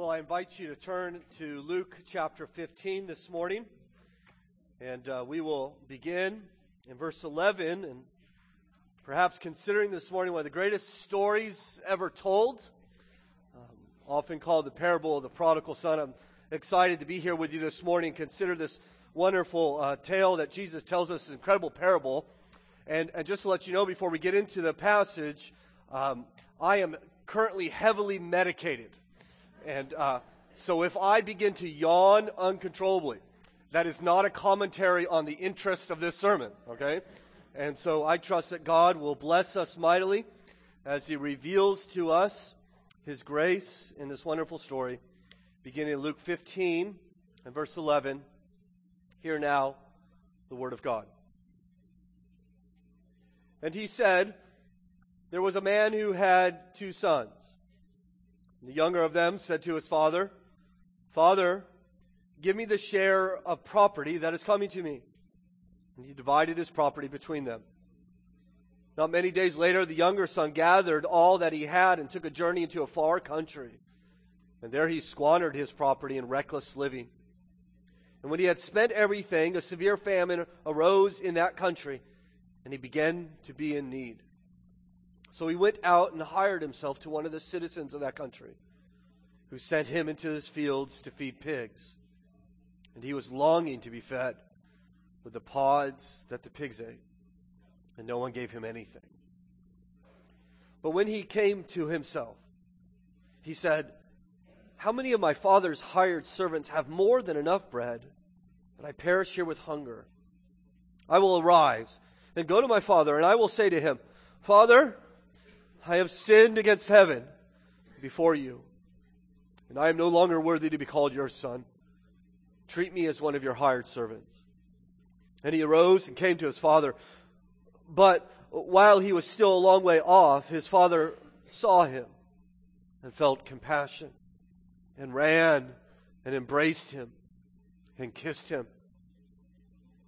Well, I invite you to turn to Luke chapter 15 this morning. And uh, we will begin in verse 11 and perhaps considering this morning one of the greatest stories ever told, um, often called the parable of the prodigal son. I'm excited to be here with you this morning. Consider this wonderful uh, tale that Jesus tells us, an incredible parable. And, and just to let you know before we get into the passage, um, I am currently heavily medicated. And uh, so if I begin to yawn uncontrollably, that is not a commentary on the interest of this sermon, okay? And so I trust that God will bless us mightily as He reveals to us His grace in this wonderful story, beginning in Luke 15 and verse 11. Hear now the Word of God. And he said, There was a man who had two sons. The younger of them said to his father, Father, give me the share of property that is coming to me. And he divided his property between them. Not many days later, the younger son gathered all that he had and took a journey into a far country. And there he squandered his property in reckless living. And when he had spent everything, a severe famine arose in that country, and he began to be in need. So he went out and hired himself to one of the citizens of that country, who sent him into his fields to feed pigs. And he was longing to be fed with the pods that the pigs ate, and no one gave him anything. But when he came to himself, he said, How many of my father's hired servants have more than enough bread, but I perish here with hunger? I will arise and go to my father, and I will say to him, Father, I have sinned against heaven before you, and I am no longer worthy to be called your son. Treat me as one of your hired servants. And he arose and came to his father. But while he was still a long way off, his father saw him and felt compassion and ran and embraced him and kissed him.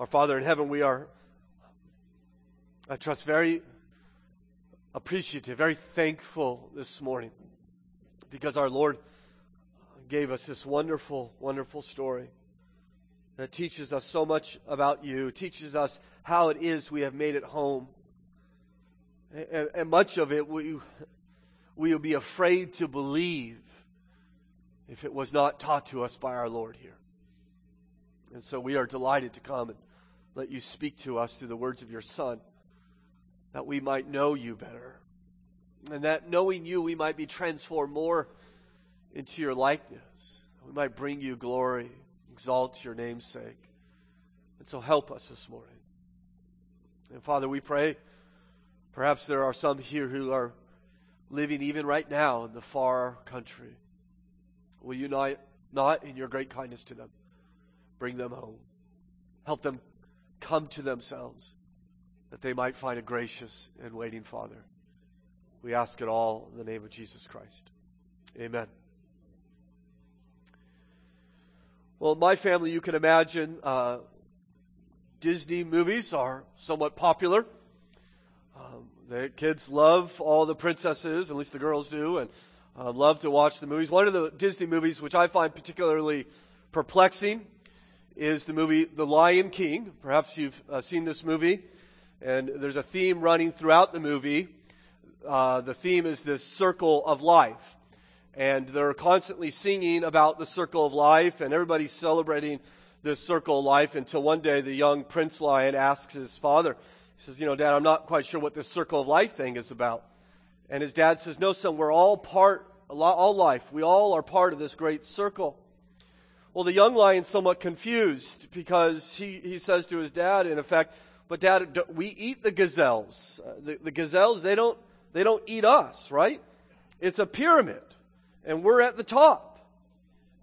Our Father in heaven, we are, I trust, very appreciative, very thankful this morning because our Lord gave us this wonderful, wonderful story that teaches us so much about you, teaches us how it is we have made it home. And, and much of it we, we will be afraid to believe if it was not taught to us by our Lord here. And so we are delighted to come and let you speak to us through the words of your Son, that we might know you better. And that knowing you, we might be transformed more into your likeness. We might bring you glory, exalt your namesake. And so help us this morning. And Father, we pray, perhaps there are some here who are living even right now in the far country. Will you not, not in your great kindness to them, bring them home? Help them come to themselves that they might find a gracious and waiting Father. We ask it all in the name of Jesus Christ. Amen. Well, my family, you can imagine, uh, Disney movies are somewhat popular. Um, the kids love all the princesses, at least the girls do, and uh, love to watch the movies. One of the Disney movies, which I find particularly perplexing, is the movie The Lion King. Perhaps you've uh, seen this movie. And there's a theme running throughout the movie. Uh, the theme is this circle of life. And they're constantly singing about the circle of life, and everybody's celebrating this circle of life until one day the young Prince Lion asks his father, he says, You know, Dad, I'm not quite sure what this circle of life thing is about. And his dad says, No, son, we're all part, all life. We all are part of this great circle. Well, the young lion's somewhat confused because he, he says to his dad, in effect, but dad, we eat the gazelles. Uh, the, the gazelles, they don't, they don't eat us, right? It's a pyramid and we're at the top.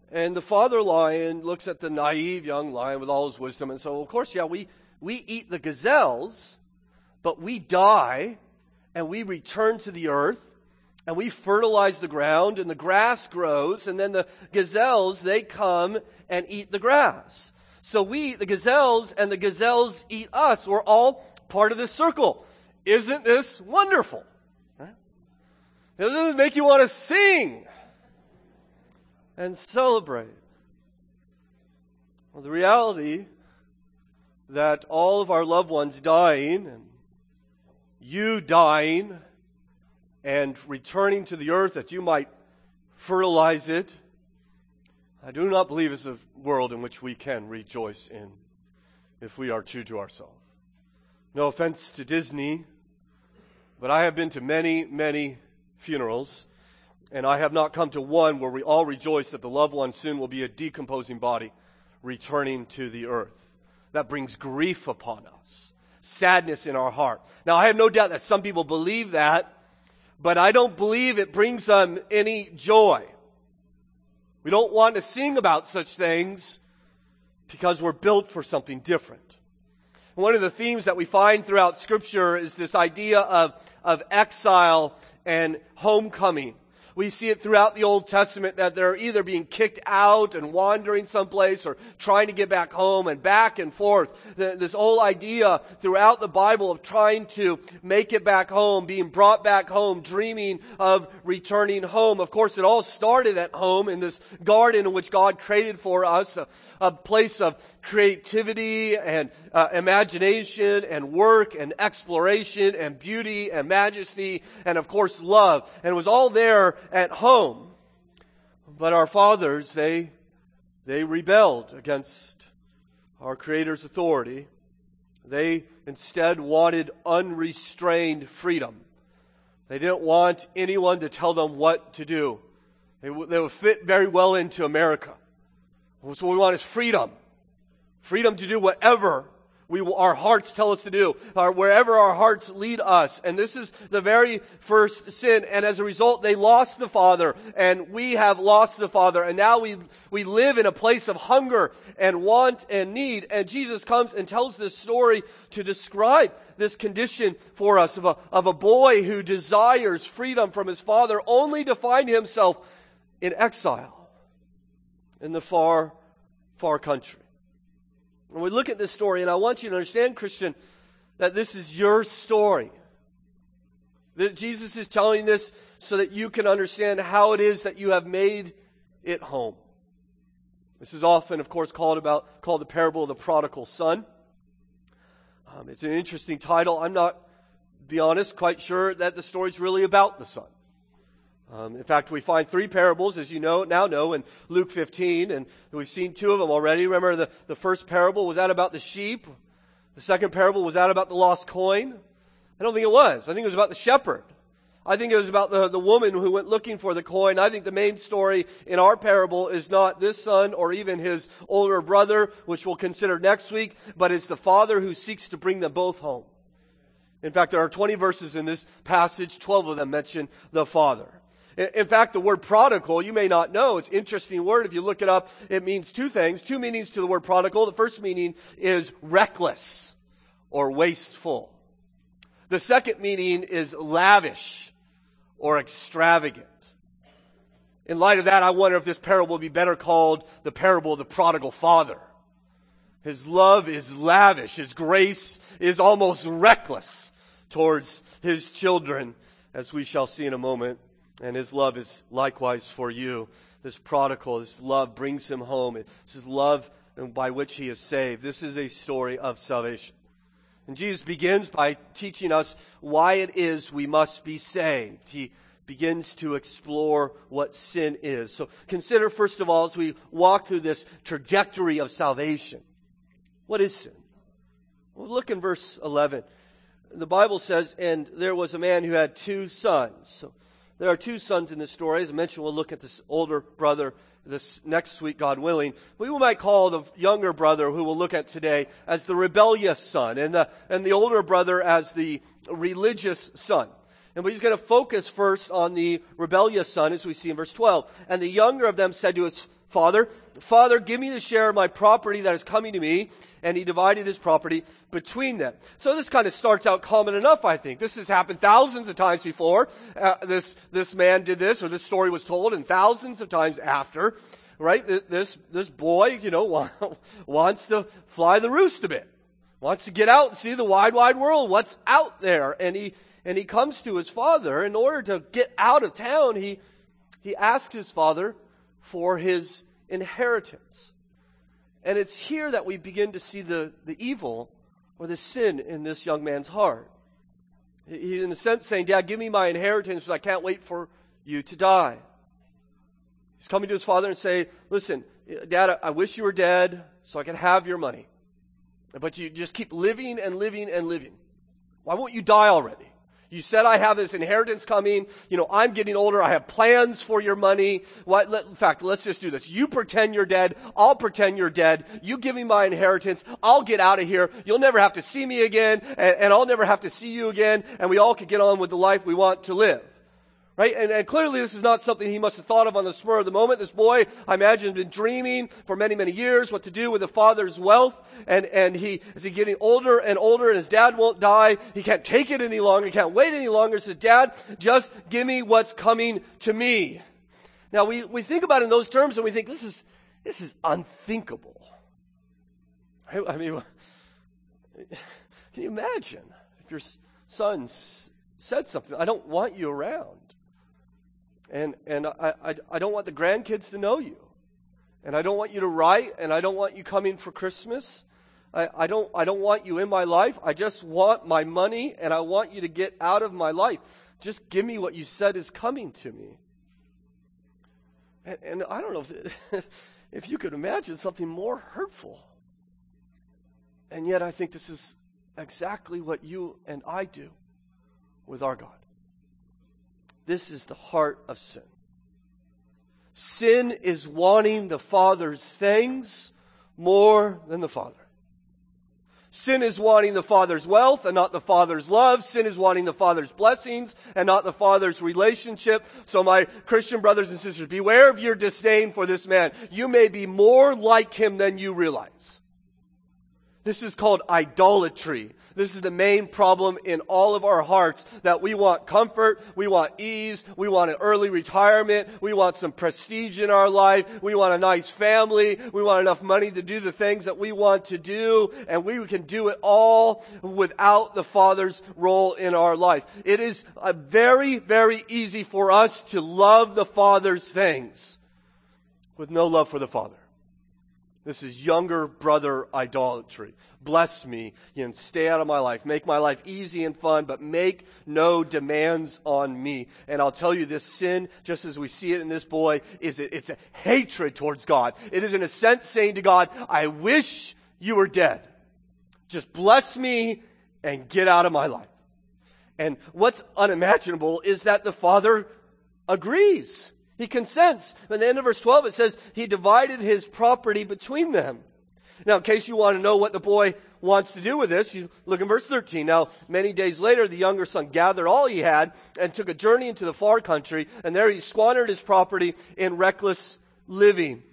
And the father lion looks at the naive young lion with all his wisdom and so, of course, yeah, we, we eat the gazelles, but we die and we return to the earth and we fertilize the ground and the grass grows and then the gazelles, they come and eat the grass. So we the gazelles and the gazelles eat us. We're all part of this circle. Isn't this wonderful? Right? Doesn't it make you want to sing and celebrate? Well, the reality that all of our loved ones dying and you dying and returning to the earth that you might fertilize it, I do not believe is a world in which we can rejoice in if we are true to ourselves. No offense to Disney, but I have been to many, many funerals, and I have not come to one where we all rejoice that the loved one soon will be a decomposing body returning to the earth. That brings grief upon us, sadness in our heart. Now, I have no doubt that some people believe that, but I don't believe it brings them any joy. We don't want to sing about such things because we're built for something different. One of the themes that we find throughout scripture is this idea of, of exile and homecoming. We see it throughout the Old Testament that they're either being kicked out and wandering someplace or trying to get back home and back and forth. This whole idea throughout the Bible of trying to make it back home, being brought back home, dreaming of returning home. Of course, it all started at home in this garden in which God created for us, a, a place of creativity and uh, imagination and work and exploration and beauty and majesty and of course love. And it was all there at home. But our fathers, they, they rebelled against our Creator's authority. They instead wanted unrestrained freedom. They didn't want anyone to tell them what to do. They, they would fit very well into America. So what we want is freedom. Freedom to do whatever we, our hearts tell us to do, wherever our hearts lead us. And this is the very first sin. And as a result, they lost the Father, and we have lost the Father. And now we, we live in a place of hunger and want and need. And Jesus comes and tells this story to describe this condition for us of a, of a boy who desires freedom from his Father only to find himself in exile in the far, far country. We look at this story, and I want you to understand, Christian, that this is your story. That Jesus is telling this so that you can understand how it is that you have made it home. This is often, of course, called about called the parable of the prodigal son. Um, it's an interesting title. I'm not, be honest, quite sure that the story's really about the son. Um, in fact, we find three parables, as you know now know, in Luke 15, and we've seen two of them already. Remember, the, the first parable was that about the sheep. The second parable was that about the lost coin. I don't think it was. I think it was about the shepherd. I think it was about the, the woman who went looking for the coin. I think the main story in our parable is not this son or even his older brother, which we'll consider next week, but it's the father who seeks to bring them both home. In fact, there are 20 verses in this passage. 12 of them mention the father. In fact, the word prodigal, you may not know. It's an interesting word. If you look it up, it means two things, two meanings to the word prodigal. The first meaning is reckless or wasteful. The second meaning is lavish or extravagant. In light of that, I wonder if this parable would be better called the parable of the prodigal father. His love is lavish. His grace is almost reckless towards his children, as we shall see in a moment. And his love is likewise for you. This prodigal, this love brings him home. This is love by which he is saved. This is a story of salvation. And Jesus begins by teaching us why it is we must be saved. He begins to explore what sin is. So consider first of all as we walk through this trajectory of salvation. What is sin? Well, look in verse 11. The Bible says, and there was a man who had two sons. So there are two sons in this story. As I mentioned, we'll look at this older brother this next week, God willing. We might call the younger brother, who we'll look at today, as the rebellious son, and the, and the older brother as the religious son. And he's going to focus first on the rebellious son, as we see in verse 12. And the younger of them said to his father, Father, give me the share of my property that is coming to me. And he divided his property between them. So this kind of starts out common enough, I think. This has happened thousands of times before. Uh, this, this man did this, or this story was told, and thousands of times after. Right? This, this boy, you know, wants to fly the roost a bit. Wants to get out and see the wide, wide world. What's out there? And he, and he comes to his father. In order to get out of town, he, he asks his father for his inheritance. And it's here that we begin to see the, the evil or the sin in this young man's heart. He's in a sense saying, Dad, give me my inheritance because I can't wait for you to die. He's coming to his father and say, listen, Dad, I wish you were dead so I could have your money. But you just keep living and living and living. Why won't you die already? You said I have this inheritance coming. You know, I'm getting older. I have plans for your money. What, let, in fact, let's just do this. You pretend you're dead. I'll pretend you're dead. You give me my inheritance. I'll get out of here. You'll never have to see me again and, and I'll never have to see you again and we all can get on with the life we want to live. Right? And, and, clearly this is not something he must have thought of on the spur of the moment. This boy, I imagine, has been dreaming for many, many years what to do with the father's wealth. And, and he, as he getting older and older and his dad won't die, he can't take it any longer, he can't wait any longer. He says, Dad, just give me what's coming to me. Now we, we think about it in those terms and we think this is, this is unthinkable. I, I mean, can you imagine if your son said something, I don't want you around. And, and I, I, I don't want the grandkids to know you. And I don't want you to write, and I don't want you coming for Christmas. I, I, don't, I don't want you in my life. I just want my money, and I want you to get out of my life. Just give me what you said is coming to me. And, and I don't know if, if you could imagine something more hurtful. And yet, I think this is exactly what you and I do with our God. This is the heart of sin. Sin is wanting the Father's things more than the Father. Sin is wanting the Father's wealth and not the Father's love. Sin is wanting the Father's blessings and not the Father's relationship. So my Christian brothers and sisters, beware of your disdain for this man. You may be more like him than you realize. This is called idolatry. This is the main problem in all of our hearts that we want comfort, we want ease, we want an early retirement, we want some prestige in our life, we want a nice family, we want enough money to do the things that we want to do, and we can do it all without the Father's role in our life. It is uh, very, very easy for us to love the Father's things with no love for the Father. This is younger brother idolatry. Bless me, you know, stay out of my life. Make my life easy and fun, but make no demands on me. And I'll tell you this sin, just as we see it in this boy, is it, it's a hatred towards God. It is in a sense saying to God, I wish you were dead. Just bless me and get out of my life. And what's unimaginable is that the father agrees. He consents. At the end of verse 12, it says, he divided his property between them. Now, in case you want to know what the boy wants to do with this, you look in verse 13. Now, many days later, the younger son gathered all he had and took a journey into the far country, and there he squandered his property in reckless living.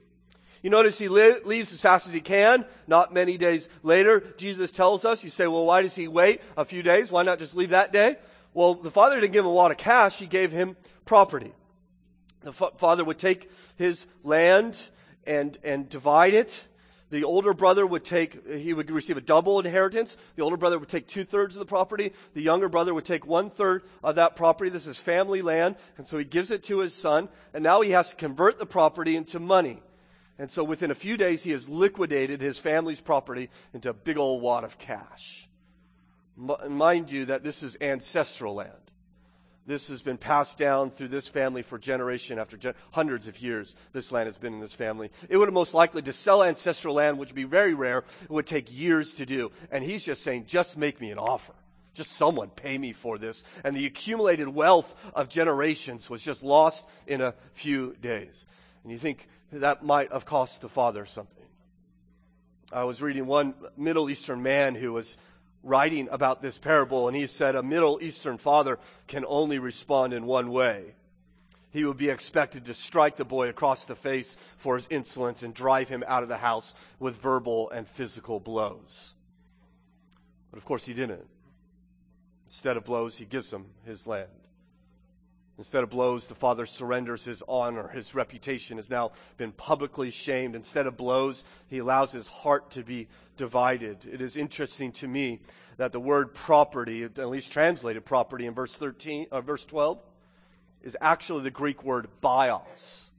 You notice he leaves as fast as he can. Not many days later, Jesus tells us, you say, well, why does he wait a few days? Why not just leave that day? Well, the father didn't give him a lot of cash. He gave him property. The father would take his land and, and divide it. The older brother would take, he would receive a double inheritance. The older brother would take two thirds of the property. The younger brother would take one third of that property. This is family land. And so he gives it to his son. And now he has to convert the property into money. And so within a few days, he has liquidated his family's property into a big old wad of cash. Mind you that this is ancestral land. This has been passed down through this family for generation after gen- hundreds of years. This land has been in this family. It would have most likely to sell ancestral land, which would be very rare. It would take years to do. And he's just saying, just make me an offer. Just someone pay me for this. And the accumulated wealth of generations was just lost in a few days. And you think that might have cost the father something. I was reading one Middle Eastern man who was writing about this parable, and he said a Middle Eastern father can only respond in one way. He would be expected to strike the boy across the face for his insolence and drive him out of the house with verbal and physical blows. But of course, he didn't. Instead of blows, he gives him his land. Instead of blows, the father surrenders his honor. His reputation has now been publicly shamed. Instead of blows, he allows his heart to be divided. It is interesting to me that the word property, at least translated property in verse 13, uh, verse 12, is actually the Greek word bios,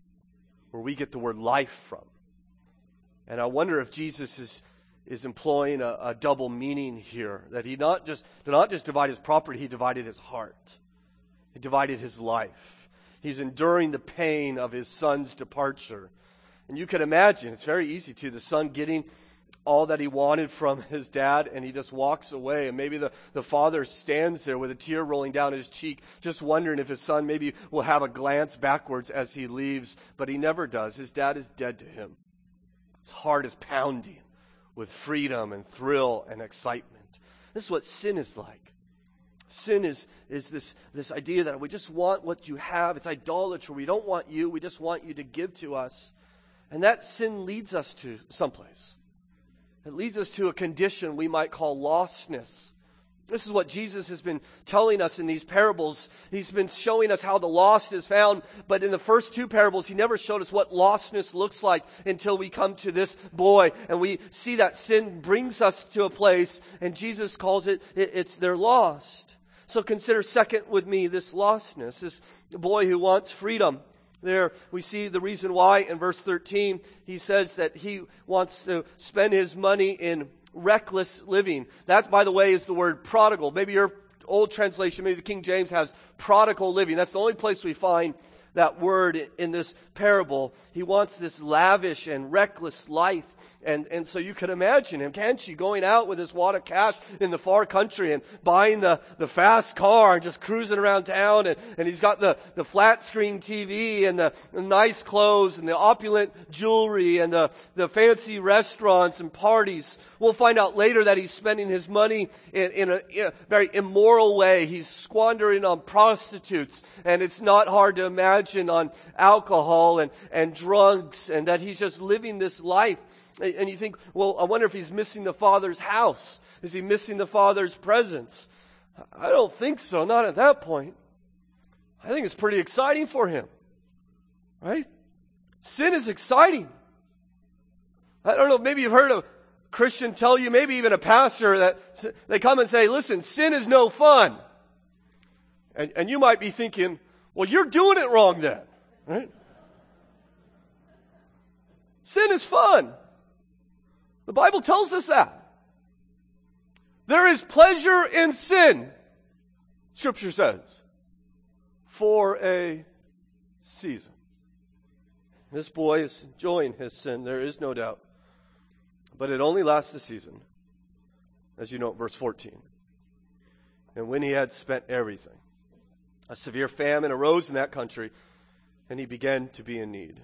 where we get the word life from. And I wonder if Jesus is, is employing a, a double meaning here, that he not just, did not just divide his property, he divided his heart. He divided his life. He's enduring the pain of his son's departure. And you can imagine, it's very easy to, the son getting all that he wanted from his dad and he just walks away. And maybe the, the father stands there with a tear rolling down his cheek, just wondering if his son maybe will have a glance backwards as he leaves. But he never does. His dad is dead to him. His heart is pounding with freedom and thrill and excitement. This is what sin is like. Sin is, is this, this idea that we just want what you have. It's idolatry. We don't want you. We just want you to give to us. And that sin leads us to someplace. It leads us to a condition we might call lostness. This is what Jesus has been telling us in these parables. He's been showing us how the lost is found, but in the first two parables, he never showed us what lostness looks like until we come to this boy and we see that sin brings us to a place and Jesus calls it, it it's, they're lost. So consider second with me this lostness, this boy who wants freedom. There we see the reason why in verse 13 he says that he wants to spend his money in reckless living. That, by the way, is the word prodigal. Maybe your old translation, maybe the King James has prodigal living. That's the only place we find that word in this parable. He wants this lavish and reckless life. And, and so you can imagine him, can't you, going out with his wad of cash in the far country and buying the, the fast car and just cruising around town. And, and he's got the, the flat screen TV and the, the nice clothes and the opulent jewelry and the, the fancy restaurants and parties. We'll find out later that he's spending his money in, in, a, in a very immoral way. He's squandering on prostitutes. And it's not hard to imagine on alcohol and, and drugs and that he's just living this life. And you think, well, I wonder if he's missing the Father's house. Is he missing the Father's presence? I don't think so, not at that point. I think it's pretty exciting for him. Right? Sin is exciting. I don't know, maybe you've heard a Christian tell you, maybe even a pastor, that they come and say, listen, sin is no fun. And, and you might be thinking, well, you're doing it wrong then. Right? Sin is fun. The Bible tells us that. There is pleasure in sin, Scripture says, for a season. This boy is enjoying his sin, there is no doubt. But it only lasts a season, as you know, verse 14. And when he had spent everything, a severe famine arose in that country, and he began to be in need.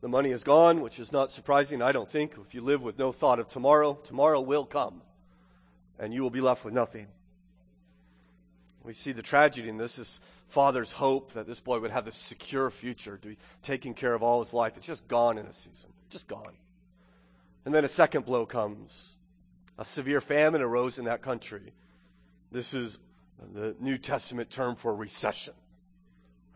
The money is gone, which is not surprising, I don't think. If you live with no thought of tomorrow, tomorrow will come, and you will be left with nothing. We see the tragedy in this is father's hope that this boy would have this secure future to be taking care of all his life. It's just gone in a season. Just gone. And then a second blow comes. A severe famine arose in that country. This is the New Testament term for recession.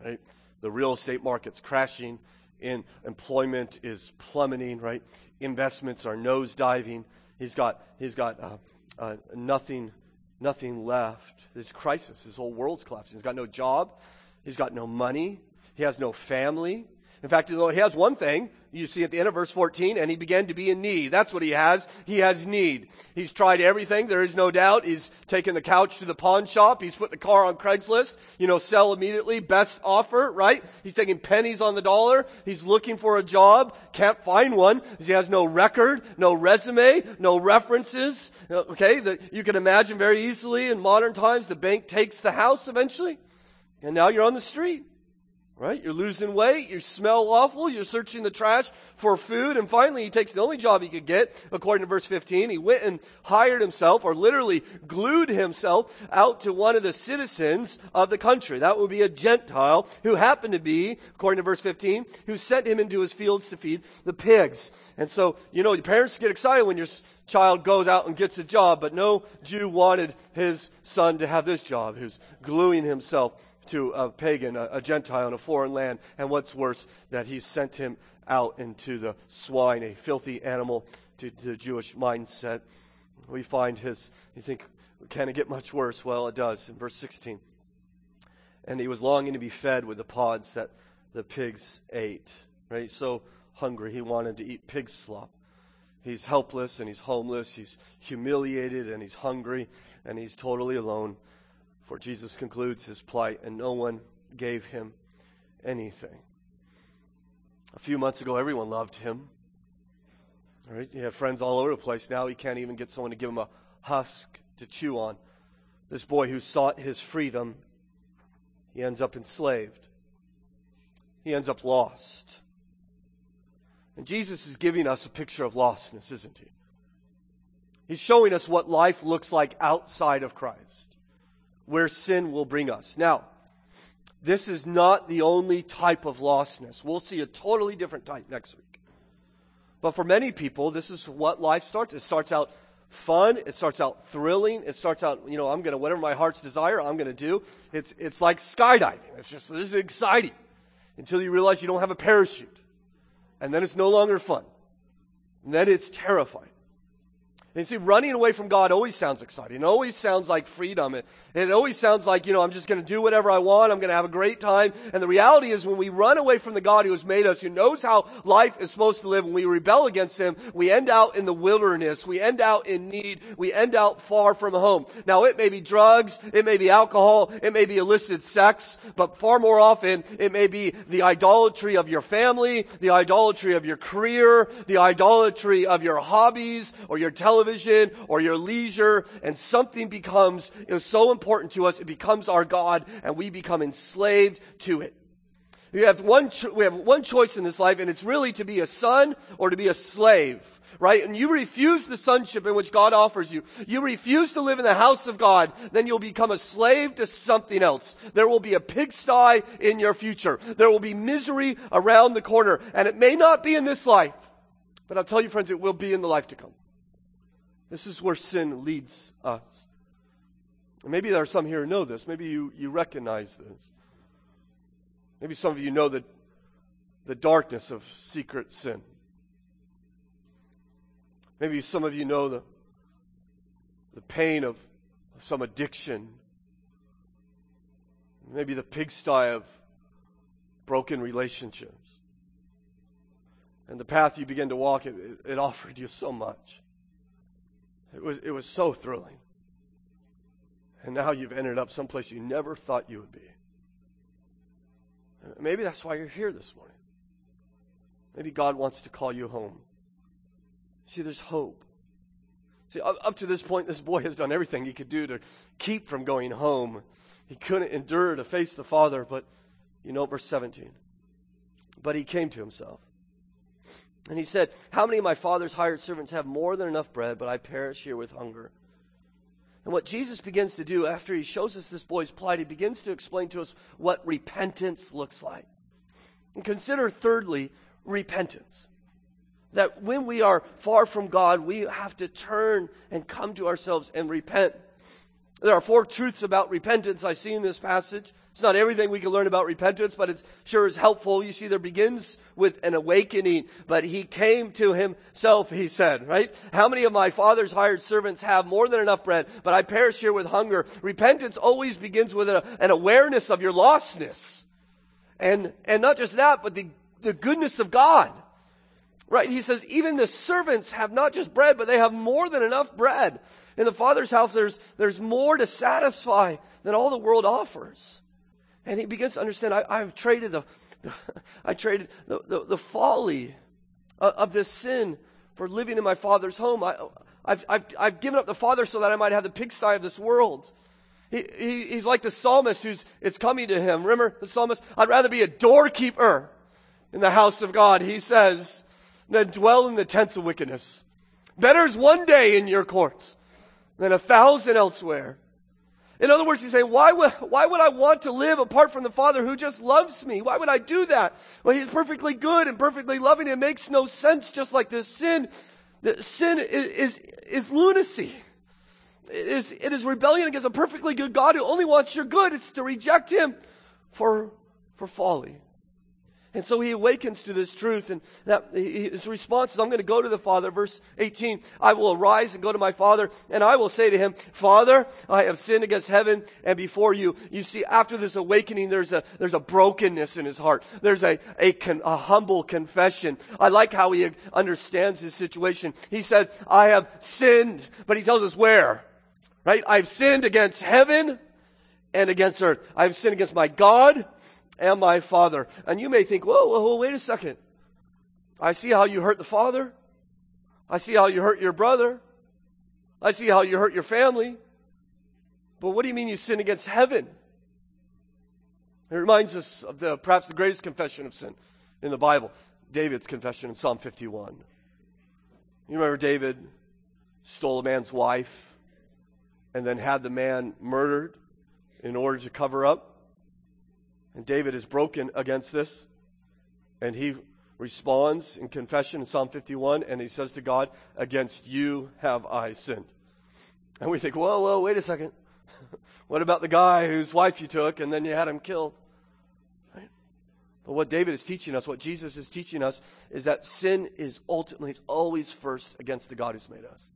Right? The real estate market's crashing in employment is plummeting, right? Investments are nosediving. He's got, he's got uh, uh, nothing, nothing left. This crisis, his whole world's collapsing. He's got no job. He's got no money. He has no family. In fact, he has one thing you see at the end of verse 14, and he began to be in need. That's what he has. He has need. He's tried everything. There is no doubt. He's taken the couch to the pawn shop. He's put the car on Craigslist. You know, sell immediately. Best offer, right? He's taking pennies on the dollar. He's looking for a job. Can't find one. He has no record, no resume, no references. Okay. The, you can imagine very easily in modern times, the bank takes the house eventually. And now you're on the street. Right? You're losing weight, you smell awful, you're searching the trash for food, and finally he takes the only job he could get, according to verse 15. He went and hired himself, or literally glued himself out to one of the citizens of the country. That would be a Gentile who happened to be, according to verse 15, who sent him into his fields to feed the pigs. And so, you know, your parents get excited when your child goes out and gets a job, but no Jew wanted his son to have this job, who's gluing himself to a pagan, a, a Gentile in a foreign land. And what's worse, that he sent him out into the swine, a filthy animal to the Jewish mindset. We find his, you think, can it get much worse? Well, it does in verse 16. And he was longing to be fed with the pods that the pigs ate. Right? So hungry, he wanted to eat pig slop. He's helpless and he's homeless. He's humiliated and he's hungry and he's totally alone. For Jesus concludes his plight, and no one gave him anything. A few months ago, everyone loved him. Right, you have friends all over the place. Now he can't even get someone to give him a husk to chew on. This boy who sought his freedom, he ends up enslaved. He ends up lost. And Jesus is giving us a picture of lostness, isn't he? He's showing us what life looks like outside of Christ where sin will bring us. Now, this is not the only type of lostness. We'll see a totally different type next week. But for many people, this is what life starts. It starts out fun. It starts out thrilling. It starts out, you know, I'm going to, whatever my heart's desire, I'm going to do. It's, it's like skydiving. It's just, this is exciting until you realize you don't have a parachute. And then it's no longer fun. And then it's terrifying. And see, running away from God always sounds exciting. It always sounds like freedom. It, it always sounds like, you know, I'm just going to do whatever I want. I'm going to have a great time. And the reality is when we run away from the God who has made us, who knows how life is supposed to live, when we rebel against Him, we end out in the wilderness. We end out in need. We end out far from home. Now it may be drugs. It may be alcohol. It may be illicit sex. But far more often, it may be the idolatry of your family, the idolatry of your career, the idolatry of your hobbies or your television television or your leisure and something becomes is so important to us, it becomes our God and we become enslaved to it. We have one, cho- we have one choice in this life and it's really to be a son or to be a slave right? And you refuse the sonship in which God offers you. You refuse to live in the house of God, then you'll become a slave to something else. There will be a pigsty in your future. There will be misery around the corner. And it may not be in this life, but I'll tell you friends, it will be in the life to come. This is where sin leads us. And maybe there are some here who know this. Maybe you, you recognize this. Maybe some of you know the, the darkness of secret sin. Maybe some of you know the, the pain of, of some addiction. Maybe the pigsty of broken relationships. And the path you begin to walk, it, it offered you so much. It was, it was so thrilling. And now you've ended up someplace you never thought you would be. Maybe that's why you're here this morning. Maybe God wants to call you home. See, there's hope. See, up, up to this point, this boy has done everything he could do to keep from going home. He couldn't endure to face the father, but you know, verse 17. But he came to himself. And he said, How many of my father's hired servants have more than enough bread, but I perish here with hunger? And what Jesus begins to do after he shows us this boy's plight, he begins to explain to us what repentance looks like. And consider, thirdly, repentance. That when we are far from God, we have to turn and come to ourselves and repent. There are four truths about repentance I see in this passage. It's not everything we can learn about repentance, but it sure is helpful. You see, there begins with an awakening, but he came to himself, he said, right? How many of my father's hired servants have more than enough bread, but I perish here with hunger? Repentance always begins with a, an awareness of your lostness. And, and not just that, but the, the goodness of God. Right? He says, even the servants have not just bread, but they have more than enough bread. In the Father's house, there's, there's more to satisfy than all the world offers. And he begins to understand, I, have traded the, I traded the, the, the folly of, of, this sin for living in my father's home. I, I've, I've, I've given up the father so that I might have the pigsty of this world. He, he, he's like the psalmist who's, it's coming to him. Remember the psalmist? I'd rather be a doorkeeper in the house of God, he says, than dwell in the tents of wickedness. Better is one day in your courts than a thousand elsewhere. In other words, you say, why would, why would I want to live apart from the Father who just loves me? Why would I do that? Well, he's perfectly good and perfectly loving. It makes no sense, just like this sin. The sin is, is, is lunacy. It is, it is rebellion against a perfectly good God who only wants your good. It's to reject him for, for folly. And so he awakens to this truth, and that his response is, I'm going to go to the Father. Verse 18, I will arise and go to my Father, and I will say to him, Father, I have sinned against heaven and before you. You see, after this awakening, there's a, there's a brokenness in his heart. There's a, a, con, a humble confession. I like how he understands his situation. He says, I have sinned, but he tells us where. Right? I've sinned against heaven and against earth. I've sinned against my God and my Father. And you may think, whoa, whoa, whoa, wait a second. I see how you hurt the Father. I see how you hurt your brother. I see how you hurt your family. But what do you mean you sin against heaven? It reminds us of the, perhaps the greatest confession of sin in the Bible, David's confession in Psalm 51. You remember David stole a man's wife and then had the man murdered in order to cover up and David is broken against this. And he responds in confession in Psalm 51 and he says to God, Against you have I sinned. And we think, Whoa, whoa, wait a second. what about the guy whose wife you took and then you had him killed? But what David is teaching us, what Jesus is teaching us, is that sin is ultimately, always first against the God who's made us.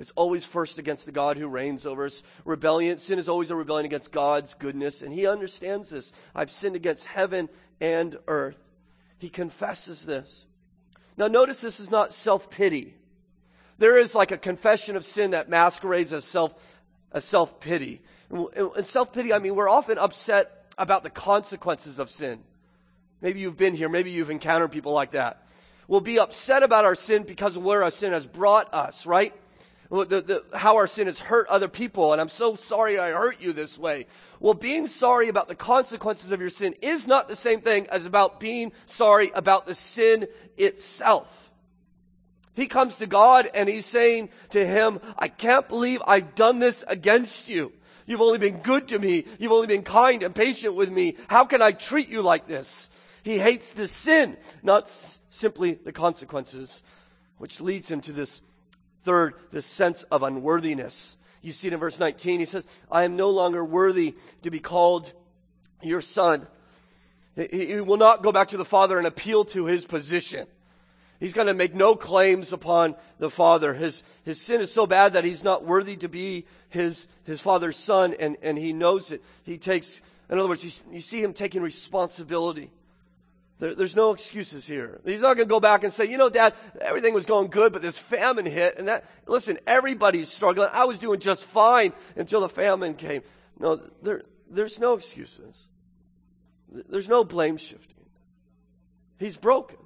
It's always first against the God who reigns over us. Rebellion, sin is always a rebellion against God's goodness, and he understands this. I've sinned against heaven and earth. He confesses this. Now notice this is not self-pity. There is like a confession of sin that masquerades as self, as self-pity. And self-pity, I mean, we're often upset about the consequences of sin. Maybe you've been here, maybe you've encountered people like that. We'll be upset about our sin because of where our sin has brought us, right? The, the, how our sin has hurt other people, and I'm so sorry I hurt you this way. Well, being sorry about the consequences of your sin is not the same thing as about being sorry about the sin itself. He comes to God and he's saying to him, I can't believe I've done this against you. You've only been good to me. You've only been kind and patient with me. How can I treat you like this? He hates the sin, not simply the consequences, which leads him to this Third, the sense of unworthiness. You see it in verse 19. He says, I am no longer worthy to be called your son. He will not go back to the father and appeal to his position. He's going to make no claims upon the father. His, his sin is so bad that he's not worthy to be his, his father's son and, and he knows it. He takes, in other words, you, you see him taking responsibility. There, there's no excuses here. He's not going to go back and say, you know, dad, everything was going good, but this famine hit and that, listen, everybody's struggling. I was doing just fine until the famine came. No, there, there's no excuses. There's no blame shifting. He's broken.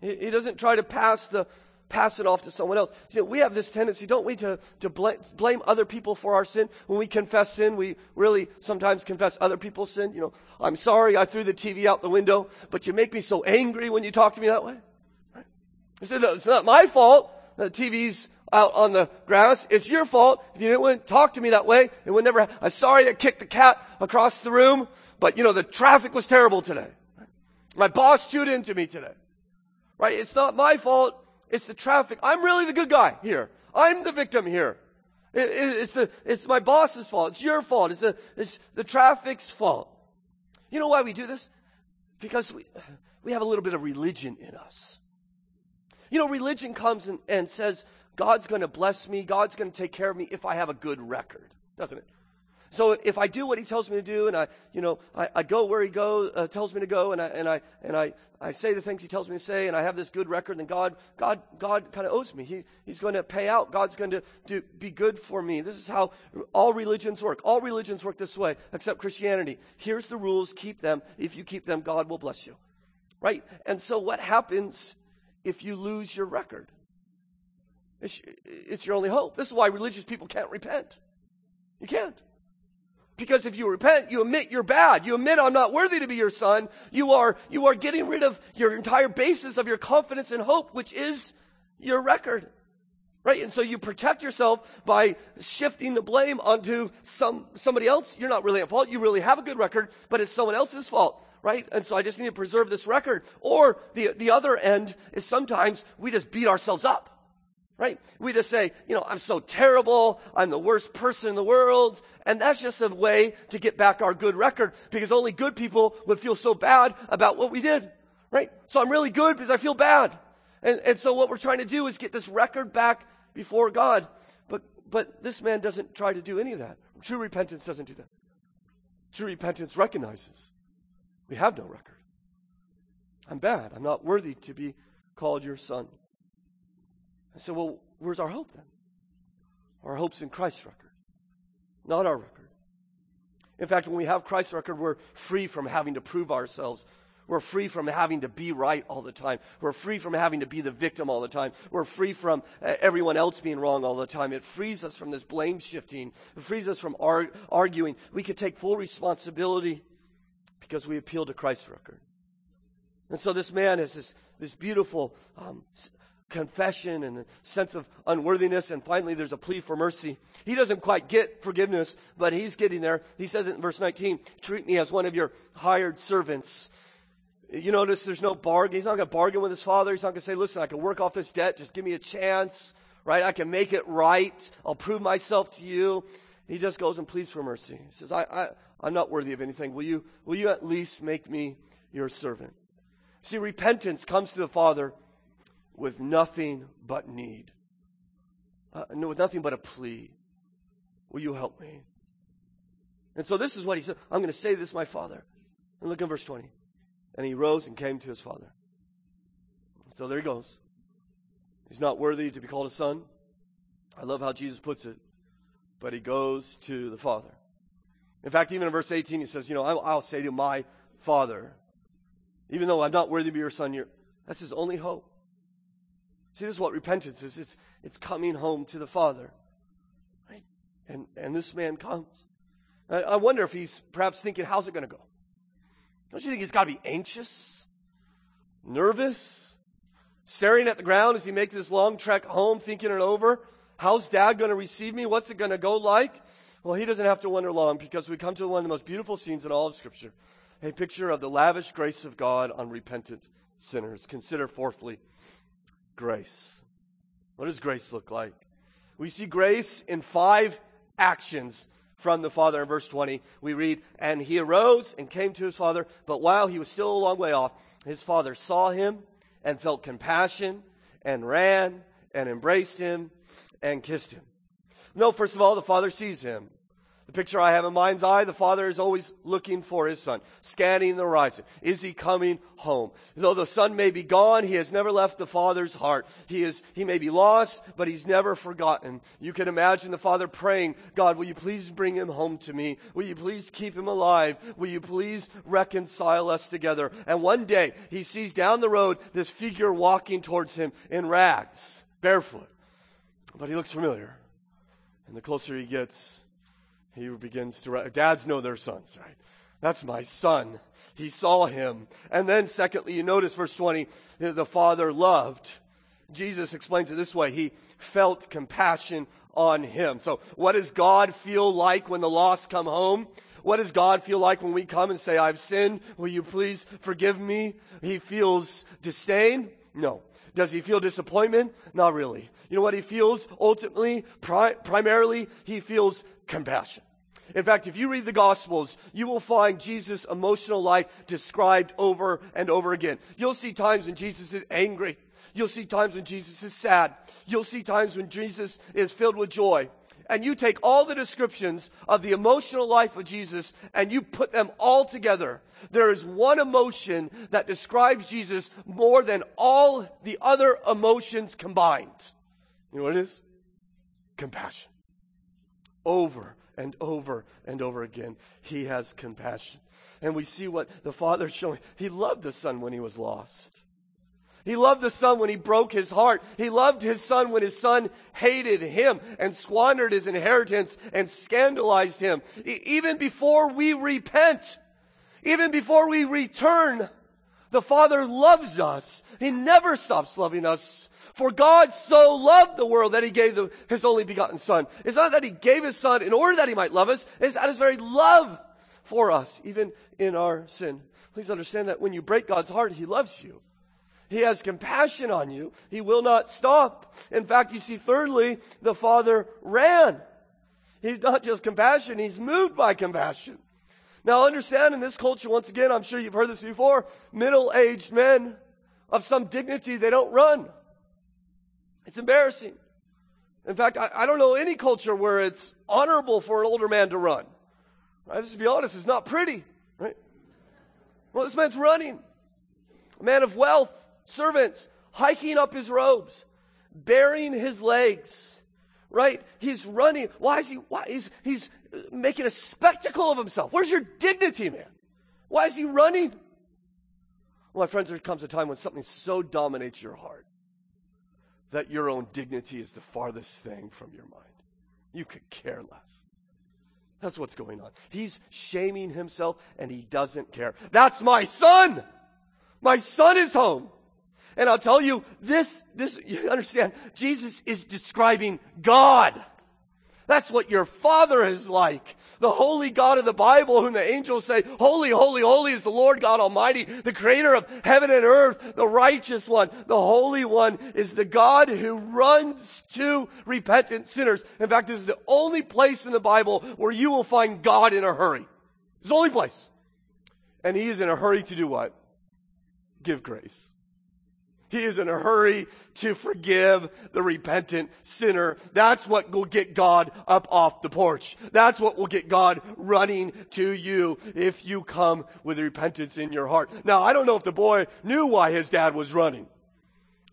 He, he doesn't try to pass the, pass it off to someone else. You know, we have this tendency, don't we, to, to blame, blame other people for our sin. When we confess sin, we really sometimes confess other people's sin. You know, I'm sorry I threw the TV out the window, but you make me so angry when you talk to me that way. Right? It's not my fault. The TV's out on the grass. It's your fault if you didn't talk to me that way. It would never. I'm sorry I kicked the cat across the room, but you know the traffic was terrible today. My boss chewed into me today. Right? It's not my fault. It's the traffic. I'm really the good guy here. I'm the victim here. It, it, it's the, it's my boss's fault. It's your fault. It's the, it's the traffic's fault. You know why we do this? Because we, we have a little bit of religion in us. You know, religion comes and, and says, God's going to bless me. God's going to take care of me if I have a good record, doesn't it? So if I do what he tells me to do and I, you know, I, I go where he goes, uh, tells me to go and I, and I, and I, I say the things he tells me to say and I have this good record, then God, God, God kind of owes me. He, he's going to pay out. God's going to do, be good for me. This is how all religions work. All religions work this way, except Christianity. Here's the rules. Keep them. If you keep them, God will bless you. Right? And so what happens if you lose your record? It's, it's your only hope. This is why religious people can't repent. You can't. Because if you repent, you admit you're bad. You admit I'm not worthy to be your son. You are, you are getting rid of your entire basis of your confidence and hope, which is your record. Right? And so you protect yourself by shifting the blame onto some, somebody else. You're not really at fault. You really have a good record, but it's someone else's fault. Right? And so I just need to preserve this record. Or the, the other end is sometimes we just beat ourselves up. Right? We just say, you know, I'm so terrible. I'm the worst person in the world. And that's just a way to get back our good record because only good people would feel so bad about what we did. Right? So I'm really good because I feel bad. And, and so what we're trying to do is get this record back before God. But, but this man doesn't try to do any of that. True repentance doesn't do that. True repentance recognizes we have no record. I'm bad. I'm not worthy to be called your son. I said, well, where's our hope then? Our hope's in Christ's record, not our record. In fact, when we have Christ's record, we're free from having to prove ourselves we're free from having to be right all the time. We're free from having to be the victim all the time. We're free from uh, everyone else being wrong all the time. It frees us from this blame shifting. It frees us from ar- arguing. We can take full responsibility because we appeal to Christ's record. And so this man has this, this beautiful um, confession and a sense of unworthiness. And finally, there's a plea for mercy. He doesn't quite get forgiveness, but he's getting there. He says it in verse 19 Treat me as one of your hired servants. You notice there's no bargain. He's not going to bargain with his father. He's not going to say, listen, I can work off this debt. Just give me a chance, right? I can make it right. I'll prove myself to you. He just goes and pleads for mercy. He says, I, I, I'm not worthy of anything. Will you, will you at least make me your servant? See, repentance comes to the Father with nothing but need, uh, no, with nothing but a plea. Will you help me? And so this is what he said. I'm going to say this, my Father. And look in verse 20. And he rose and came to his father. So there he goes. He's not worthy to be called a son. I love how Jesus puts it. But he goes to the Father. In fact, even in verse 18, he says, You know, I'll, I'll say to my Father, even though I'm not worthy to be your son, that's his only hope. See, this is what repentance is. It's, it's coming home to the Father. Right? And, and this man comes. I, I wonder if he's perhaps thinking, how's it going to go? Don't you think he's got to be anxious, nervous, staring at the ground as he makes this long trek home, thinking it over? How's dad going to receive me? What's it going to go like? Well, he doesn't have to wonder long because we come to one of the most beautiful scenes in all of Scripture a picture of the lavish grace of God on repentant sinners. Consider, fourthly, grace. What does grace look like? We see grace in five actions from the father. In verse 20, we read, And he arose and came to his father, but while he was still a long way off, his father saw him and felt compassion and ran and embraced him and kissed him. No, first of all, the father sees him. The picture I have in mind's eye, the father is always looking for his son, scanning the horizon. Is he coming home? Though the son may be gone, he has never left the father's heart. He is, he may be lost, but he's never forgotten. You can imagine the father praying, God, will you please bring him home to me? Will you please keep him alive? Will you please reconcile us together? And one day he sees down the road this figure walking towards him in rags, barefoot. But he looks familiar. And the closer he gets, he begins to, dads know their sons, right? That's my son. He saw him. And then secondly, you notice verse 20, the father loved. Jesus explains it this way. He felt compassion on him. So what does God feel like when the lost come home? What does God feel like when we come and say, I've sinned. Will you please forgive me? He feels disdain? No. Does he feel disappointment? Not really. You know what he feels ultimately? Pri- primarily, he feels compassion. In fact, if you read the Gospels, you will find Jesus' emotional life described over and over again. You'll see times when Jesus is angry. You'll see times when Jesus is sad. You'll see times when Jesus is filled with joy. And you take all the descriptions of the emotional life of Jesus and you put them all together. There is one emotion that describes Jesus more than all the other emotions combined. You know what it is? Compassion over and over and over again. He has compassion. And we see what the Father's showing. He loved the Son when he was lost. He loved the son when he broke his heart. He loved his son when his son hated him and squandered his inheritance and scandalized him. E- even before we repent, even before we return, the Father loves us. He never stops loving us. For God so loved the world that he gave the, his only begotten son. It's not that he gave his son in order that he might love us. It's out his very love for us, even in our sin. Please understand that when you break God's heart, he loves you. He has compassion on you. He will not stop. In fact, you see, thirdly, the father ran. He's not just compassion, he's moved by compassion. Now understand in this culture, once again, I'm sure you've heard this before, middle-aged men of some dignity, they don't run. It's embarrassing. In fact, I, I, don't know any culture where it's honorable for an older man to run. Right? Just to be honest, it's not pretty, right? Well, this man's running. A man of wealth, servants, hiking up his robes, baring his legs, right? He's running. Why is he, why, he's, he's making a spectacle of himself. Where's your dignity, man? Why is he running? Well, my friends, there comes a time when something so dominates your heart that your own dignity is the farthest thing from your mind. You could care less. That's what's going on. He's shaming himself and he doesn't care. That's my son! My son is home. And I'll tell you, this, this, you understand, Jesus is describing God. That's what your father is like. The holy God of the Bible, whom the angels say, holy, holy, holy is the Lord God Almighty, the creator of heaven and earth, the righteous one, the holy one is the God who runs to repentant sinners. In fact, this is the only place in the Bible where you will find God in a hurry. It's the only place. And he is in a hurry to do what? Give grace. He is in a hurry to forgive the repentant sinner. That's what will get God up off the porch. That's what will get God running to you if you come with repentance in your heart. Now, I don't know if the boy knew why his dad was running.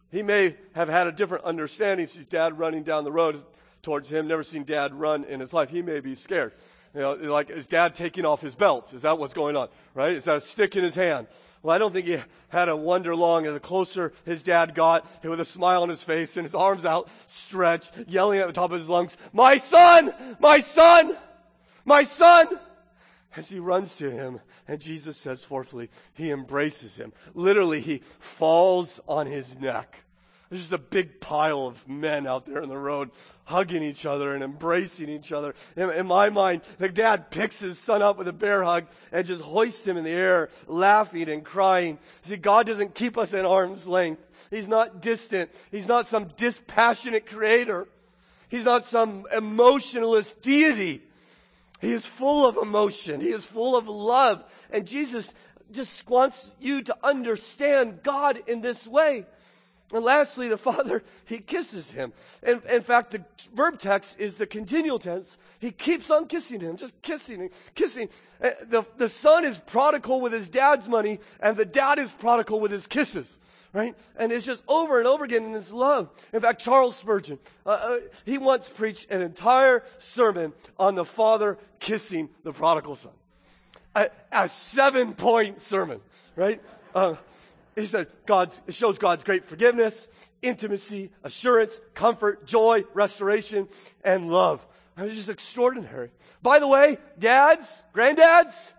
He may have had a different understanding. Sees dad running down the road towards him, never seen dad run in his life. He may be scared. You know, like, is dad taking off his belt? Is that what's going on? Right? Is that a stick in his hand? Well, I don't think he had a wonder long. And the closer his dad got, with a smile on his face and his arms outstretched, yelling at the top of his lungs, my son! My son! My son! As he runs to him, and Jesus says fourthly, he embraces him. Literally, he falls on his neck. There's just a big pile of men out there on the road hugging each other and embracing each other. In, in, my mind, the dad picks his son up with a bear hug and just hoists him in the air, laughing and crying. See, God doesn't keep us at arm's length. He's not distant. He's not some dispassionate creator. He's not some emotionless deity. He is full of emotion. He is full of love. And Jesus just wants you to understand God in this way. And lastly, the father, he kisses him. And in fact, the verb text is the continual tense. He keeps on kissing him, just kissing and kissing. Uh, the, the son is prodigal with his dad's money, and the dad is prodigal with his kisses. Right? And it's just over and over again in his love. In fact, Charles Spurgeon, uh, uh, he once preached an entire sermon on the father kissing the prodigal son. A, a seven point sermon, right? Uh, he said God's, it shows God's great forgiveness, intimacy, assurance, comfort, joy, restoration, and love. It was just extraordinary. By the way, dads, granddads,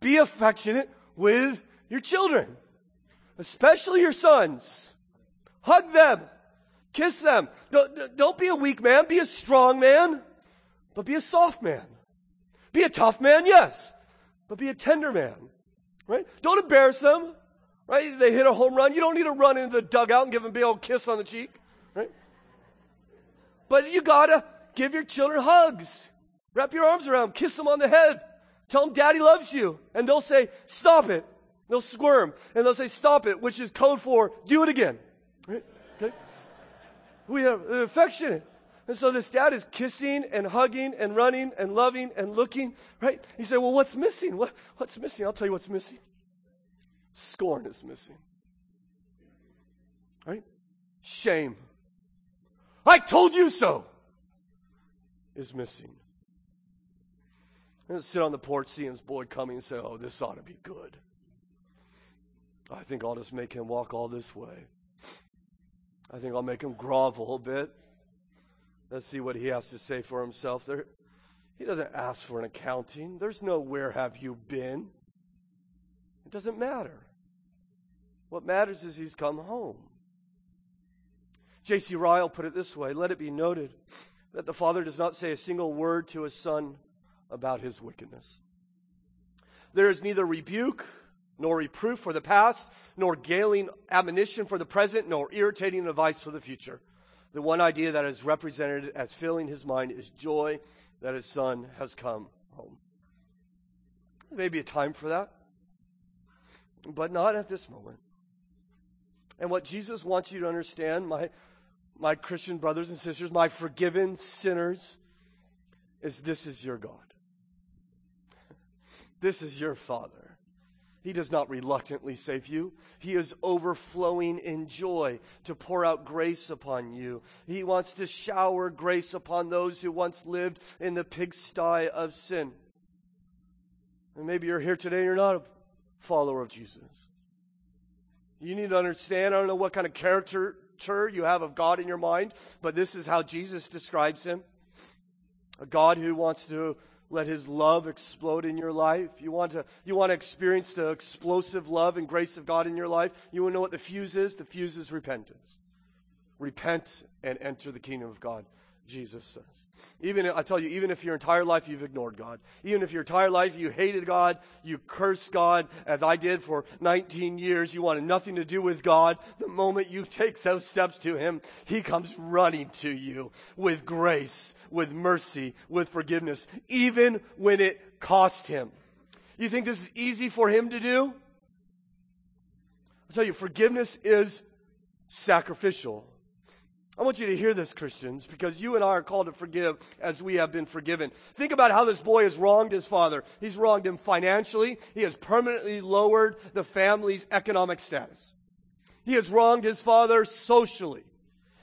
be affectionate with your children, especially your sons. Hug them. Kiss them. Don't, don't be a weak man. Be a strong man, but be a soft man. Be a tough man, yes, but be a tender man. Right? Don't embarrass them. Right? They hit a home run. You don't need to run into the dugout and give them a big old kiss on the cheek. Right? But you gotta give your children hugs. Wrap your arms around them. Kiss them on the head. Tell them daddy loves you. And they'll say, stop it. They'll squirm. And they'll say, stop it, which is code for do it again. Right? Okay? We are affectionate. And so this dad is kissing and hugging and running and loving and looking, right? He said, well, what's missing? What, what's missing? I'll tell you what's missing. Scorn is missing. Right? Shame. I told you so is missing. And sit on the porch, see his boy coming and say, Oh, this ought to be good. I think I'll just make him walk all this way. I think I'll make him grovel a little bit. Let's see what he has to say for himself. There, he doesn't ask for an accounting. There's no where have you been. It doesn't matter. What matters is he's come home. J.C. Ryle put it this way Let it be noted that the Father does not say a single word to his Son about his wickedness. There is neither rebuke nor reproof for the past, nor galing admonition for the present, nor irritating advice for the future. The one idea that is represented as filling his mind is joy that his son has come home. There may be a time for that, but not at this moment. And what Jesus wants you to understand, my, my Christian brothers and sisters, my forgiven sinners, is this is your God. This is your Father. He does not reluctantly save you. He is overflowing in joy to pour out grace upon you. He wants to shower grace upon those who once lived in the pigsty of sin. And maybe you're here today and you're not a follower of Jesus. You need to understand, I don't know what kind of character you have of God in your mind, but this is how Jesus describes him. A God who wants to let his love explode in your life. You want to, you want to experience the explosive love and grace of God in your life. You want to know what the fuse is? The fuse is repentance. Repent and enter the kingdom of God. Jesus says. Even, I tell you, even if your entire life you've ignored God, even if your entire life you hated God, you cursed God, as I did for 19 years, you wanted nothing to do with God, the moment you take those steps to Him, He comes running to you with grace, with mercy, with forgiveness, even when it cost Him. You think this is easy for Him to do? I'll tell you, forgiveness is sacrificial. I want you to hear this, Christians, because you and I are called to forgive as we have been forgiven. Think about how this boy has wronged his father. He's wronged him financially. He has permanently lowered the family's economic status. He has wronged his father socially.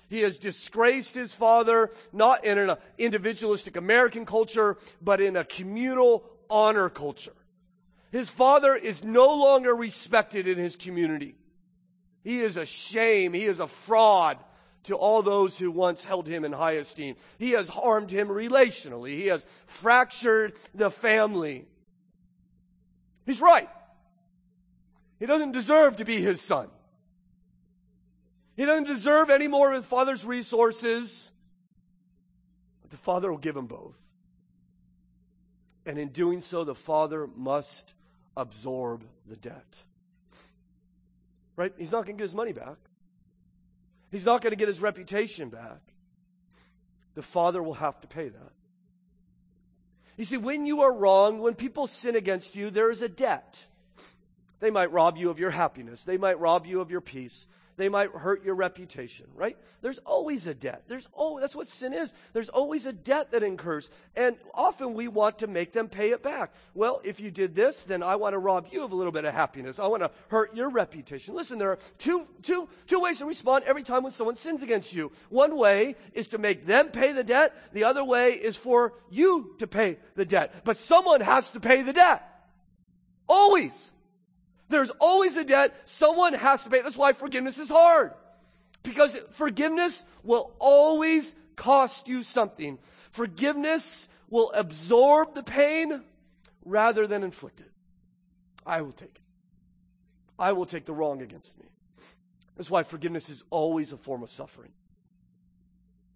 He has disgraced his father, not in an individualistic American culture, but in a communal honor culture. His father is no longer respected in his community. He is a shame. He is a fraud to all those who once held him in high esteem. He has harmed him relationally. He has fractured the family. He's right. He doesn't deserve to be his son. He doesn't deserve any more of his father's resources. But the father will give him both. And in doing so, the father must absorb the debt. Right? He's not going to get his money back. He's not going to get his reputation back. The father will have to pay that. You see, when you are wrong, when people sin against you, there is a debt. They might rob you of your happiness. They might rob you of your peace. They might hurt your reputation, right? There's always a debt. There's oh, that's what sin is. There's always a debt that incurs. And often we want to make them pay it back. Well, if you did this, then I want to rob you of a little bit of happiness. I want to hurt your reputation. Listen, there are two, two, two ways to respond every time when someone sins against you. One way is to make them pay the debt. The other way is for you to pay the debt. But someone has to pay the debt. Always. There's always a debt someone has to pay. That's why forgiveness is hard. Because forgiveness will always cost you something. Forgiveness will absorb the pain rather than inflict it. I will take it. I will take the wrong against me. That's why forgiveness is always a form of suffering.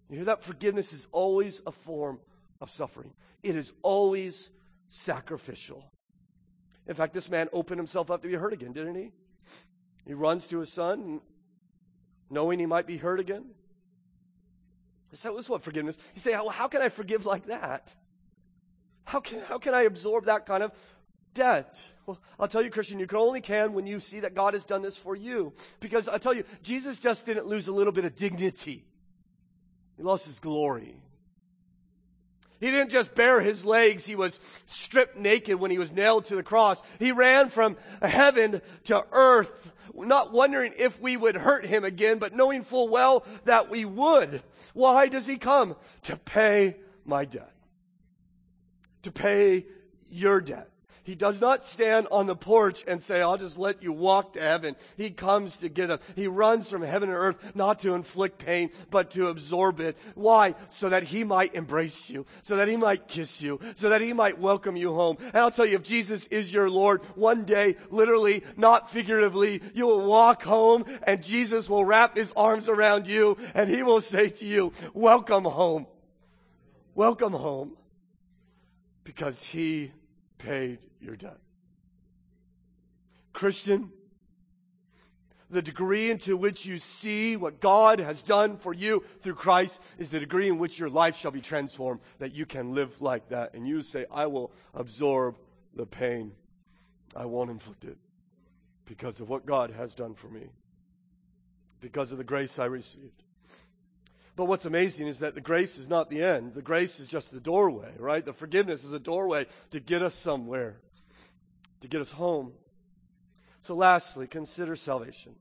You hear that? Forgiveness is always a form of suffering. It is always sacrificial. In fact, this man opened himself up to be hurt again, didn't he? He runs to his son, knowing he might be hurt again. So this is what forgiveness. You say, well, how can I forgive like that? How can, how can I absorb that kind of debt? Well, I'll tell you, Christian, you can only can when you see that God has done this for you. Because I tell you, Jesus just didn't lose a little bit of dignity. He lost his glory. He didn't just bare his legs, he was stripped naked when he was nailed to the cross. He ran from heaven to earth, not wondering if we would hurt him again, but knowing full well that we would. Why does he come? To pay my debt. To pay your debt. He does not stand on the porch and say, I'll just let you walk to heaven. He comes to get us. He runs from heaven and earth not to inflict pain, but to absorb it. Why? So that he might embrace you, so that he might kiss you, so that he might welcome you home. And I'll tell you, if Jesus is your Lord, one day, literally, not figuratively, you will walk home and Jesus will wrap his arms around you and he will say to you, welcome home. Welcome home. Because he paid your debt. Christian, the degree into which you see what God has done for you through Christ is the degree in which your life shall be transformed, that you can live like that. And you say, I will absorb the pain. I won't inflict it because of what God has done for me, because of the grace I received. But what's amazing is that the grace is not the end. The grace is just the doorway, right? The forgiveness is a doorway to get us somewhere, to get us home. So, lastly, consider salvation.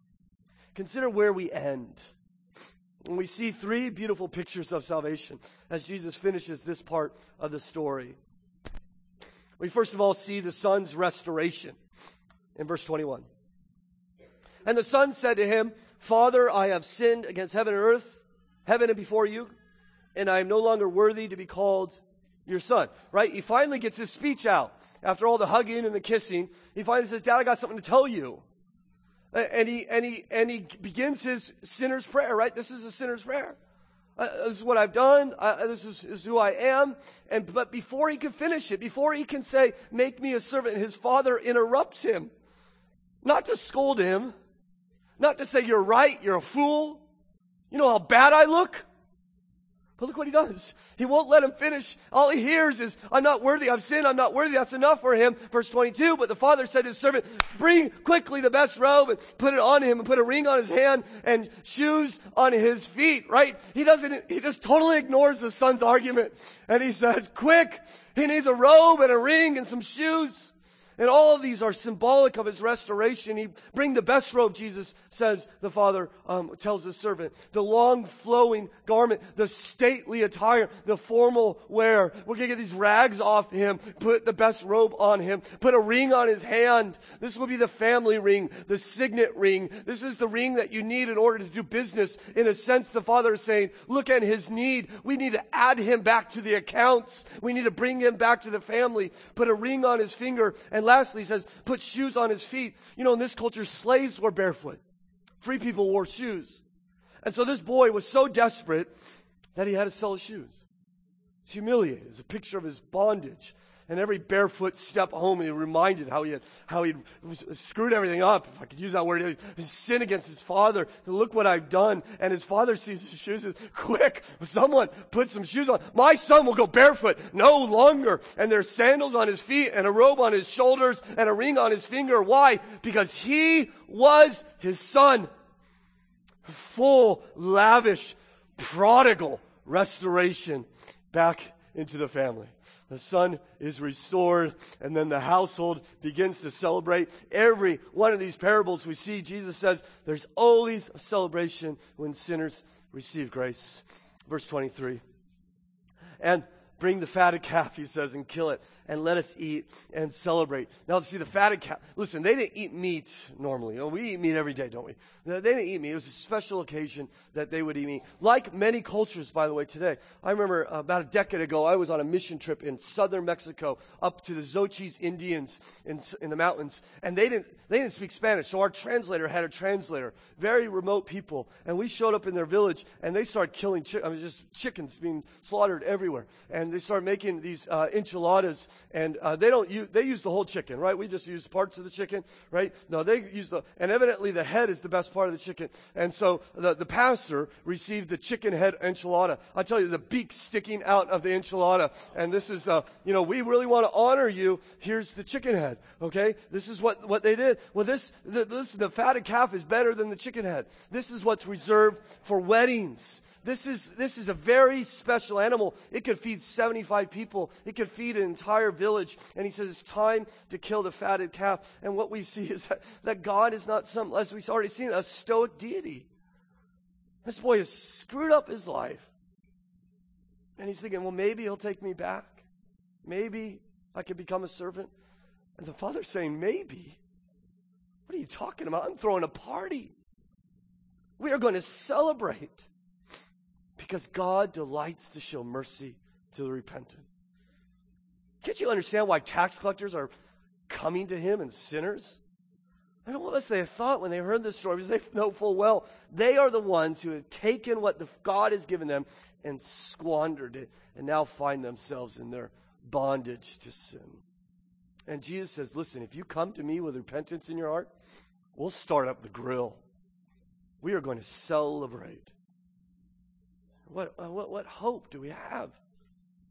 Consider where we end. And we see three beautiful pictures of salvation as Jesus finishes this part of the story. We first of all see the son's restoration in verse 21. And the son said to him, Father, I have sinned against heaven and earth heaven and before you, and I am no longer worthy to be called your son. Right? He finally gets his speech out. After all the hugging and the kissing, he finally says, Dad, I got something to tell you. And he, and he, and he begins his sinner's prayer, right? This is a sinner's prayer. Uh, this is what I've done. Uh, this, is, this, is, who I am. And, but before he can finish it, before he can say, make me a servant, his father interrupts him. Not to scold him. Not to say, you're right, you're a fool. You know how bad I look? But look what he does. He won't let him finish. All he hears is, I'm not worthy. I've sinned. I'm not worthy. That's enough for him. Verse 22. But the father said to his servant, bring quickly the best robe and put it on him and put a ring on his hand and shoes on his feet, right? He doesn't, he just totally ignores the son's argument. And he says, quick, he needs a robe and a ring and some shoes. And all of these are symbolic of his restoration. He bring the best robe, Jesus says, the Father um, tells his servant. The long flowing garment, the stately attire, the formal wear. We're going to get these rags off him, put the best robe on him, put a ring on his hand. This will be the family ring, the signet ring. This is the ring that you need in order to do business. In a sense, the Father is saying, look at his need. We need to add him back to the accounts. We need to bring him back to the family. Put a ring on his finger and lastly, he says, put shoes on his feet. You know, in this culture, slaves were barefoot. Free people wore shoes. And so this boy was so desperate that he had to sell his shoes. It's humiliated. It's a picture of his bondage and every barefoot step home, he reminded how he had, how he screwed everything up, if I could use that word, sin against his father. Look what I've done. And his father sees his shoes and says, quick, someone put some shoes on. My son will go barefoot no longer. And there's sandals on his feet and a robe on his shoulders and a ring on his finger. Why? Because he was his son. Full, lavish, prodigal restoration back into the family the son is restored, and then the household begins to celebrate. Every one of these parables we see, Jesus says, there's always a celebration when sinners receive grace. Verse 23. And bring the fatted calf, he says, and kill it, and let us eat and celebrate. Now, see, the fatted calf, listen, they didn't eat meat normally. We eat meat every day, don't we? They didn't eat meat. It was a special occasion that they would eat meat. Like many cultures, by the way, today. I remember about a decade ago, I was on a mission trip in southern Mexico up to the Tzotzil Indians in, in the mountains, and they didn't, they didn't speak Spanish, so our translator had a translator. Very remote people. And we showed up in their village, and they started killing chickens. I mean, just chickens being slaughtered everywhere. And they started making these uh, enchiladas, and uh, they don't use, they use the whole chicken, right? We just use parts of the chicken, right? No, they use the, and evidently the head is the best part of the chicken. And so the, the pastor received the chicken head enchilada. I tell you, the beak sticking out of the enchilada. And this is, uh, you know, we really want to honor you. Here's the chicken head, okay? This is what, what they did. Well, this, the, this, the fatted calf is better than the chicken head. This is what's reserved for weddings. This is, this is a very special animal. It could feed 75 people. It could feed an entire village. And he says it's time to kill the fatted calf. And what we see is that, that God is not some, as we've already seen, a stoic deity. This boy has screwed up his life. And he's thinking, well, maybe he'll take me back. Maybe I could become a servant. And the father's saying, Maybe. What are you talking about? I'm throwing a party. We are going to celebrate because God delights to show mercy to the repentant. Can't you understand why tax collectors are coming to him and sinners? I don't know what they thought when they heard this story because they know full well they are the ones who have taken what the, God has given them and squandered it and now find themselves in their bondage to sin. And Jesus says, Listen, if you come to me with repentance in your heart, we'll start up the grill. We are going to celebrate. What, uh, what, what hope do we have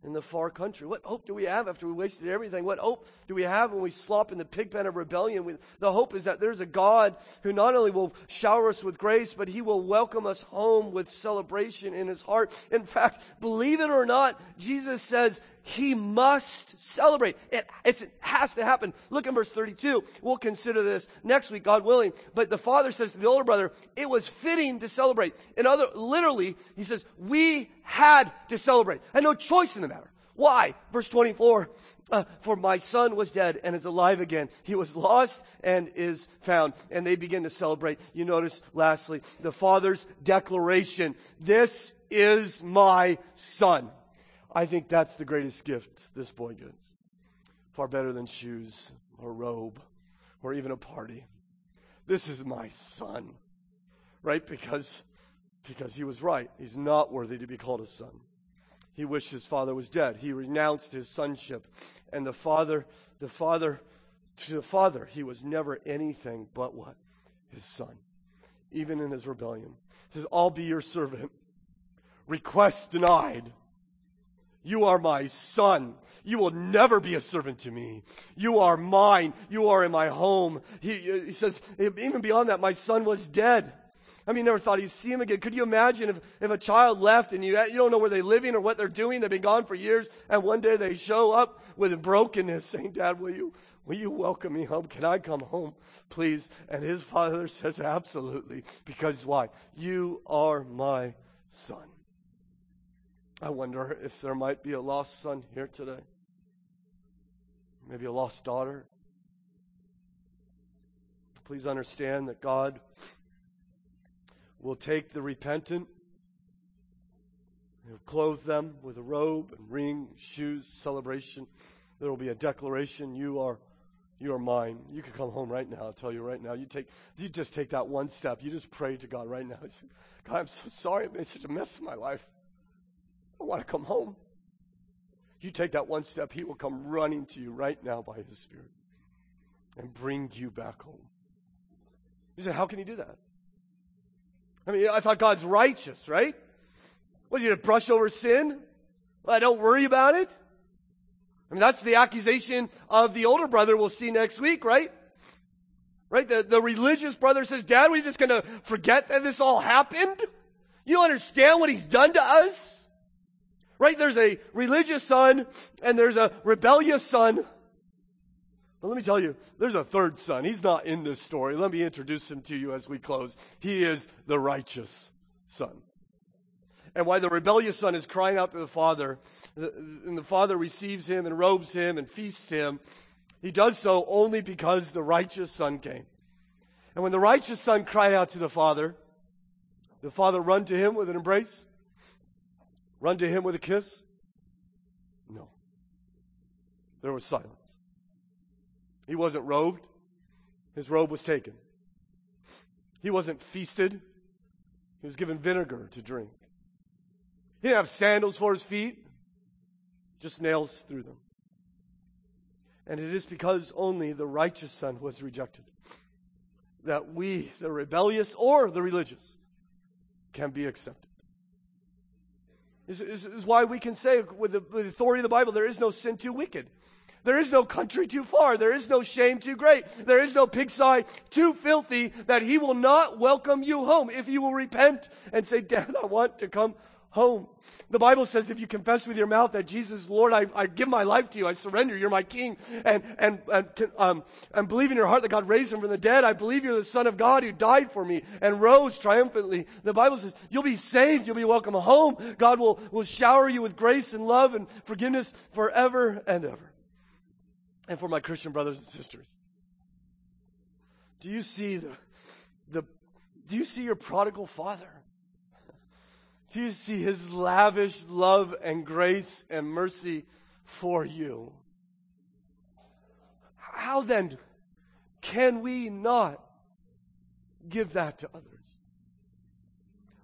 in the far country? What hope do we have after we wasted everything? What hope do we have when we slop in the pigpen of rebellion? The hope is that there's a God who not only will shower us with grace, but he will welcome us home with celebration in his heart. In fact, believe it or not, Jesus says he must celebrate. It, it has to happen. Look in verse 32. We'll consider this next week, God willing. But the father says to the older brother, it was fitting to celebrate. In other, literally, he says, we had to celebrate. I had no choice in the matter. Why? Verse 24, uh, for my son was dead and is alive again. He was lost and is found. And they begin to celebrate. You notice, lastly, the father's declaration. This is my son. I think that's the greatest gift this boy gets. Far better than shoes or robe or even a party. This is my son. Right? Because, because he was right. He's not worthy to be called a son. He wished his father was dead. He renounced his sonship. And the father, the father, to the father, he was never anything but what? His son. Even in his rebellion. He says, I'll be your servant. Request denied. You are my son. You will never be a servant to me. You are mine. You are in my home. He, he says, even beyond that, my son was dead. I mean, never thought he'd see him again. Could you imagine if, if a child left and you, you don't know where they're living or what they're doing? They've been gone for years and one day they show up with brokenness saying, Dad, will you, will you welcome me home? Can I come home, please? And his father says, absolutely. Because why? You are my son. I wonder if there might be a lost son here today. Maybe a lost daughter. Please understand that God will take the repentant, He'll clothe them with a robe and ring, shoes, celebration. There will be a declaration, you are you are mine. You can come home right now. I'll tell you right now. You take you just take that one step. You just pray to God right now. God, I'm so sorry I made such a mess of my life. I want to come home. You take that one step, He will come running to you right now by His Spirit and bring you back home. You say, How can He do that? I mean, I thought God's righteous, right? Was he to brush over sin? I don't worry about it. I mean, that's the accusation of the older brother we'll see next week, right? Right? The, the religious brother says, Dad, we're just going to forget that this all happened? You don't understand what he's done to us? Right? There's a religious son and there's a rebellious son. But let me tell you, there's a third son. He's not in this story. Let me introduce him to you as we close. He is the righteous son. And why the rebellious son is crying out to the father, and the father receives him and robes him and feasts him, he does so only because the righteous son came. And when the righteous son cried out to the father, the father run to him with an embrace, Run to him with a kiss? No. There was silence. He wasn't robed. His robe was taken. He wasn't feasted. He was given vinegar to drink. He didn't have sandals for his feet, just nails through them. And it is because only the righteous son was rejected that we, the rebellious or the religious, can be accepted. This is why we can say with the, with the authority of the Bible, there is no sin too wicked. There is no country too far. There is no shame too great. There is no pigsty too filthy that he will not welcome you home if you will repent and say, Dad, I want to come home. The Bible says if you confess with your mouth that Jesus, Lord, I, I give my life to you, I surrender, you're my King, and, and, and, um, and believe in your heart that God raised him from the dead, I believe you're the Son of God who died for me and rose triumphantly. The Bible says you'll be saved, you'll be welcome home. God will, will shower you with grace and love and forgiveness forever and ever. And for my Christian brothers and sisters, do you see the, the do you see your prodigal father? Do you see his lavish love and grace and mercy for you? How then can we not give that to others?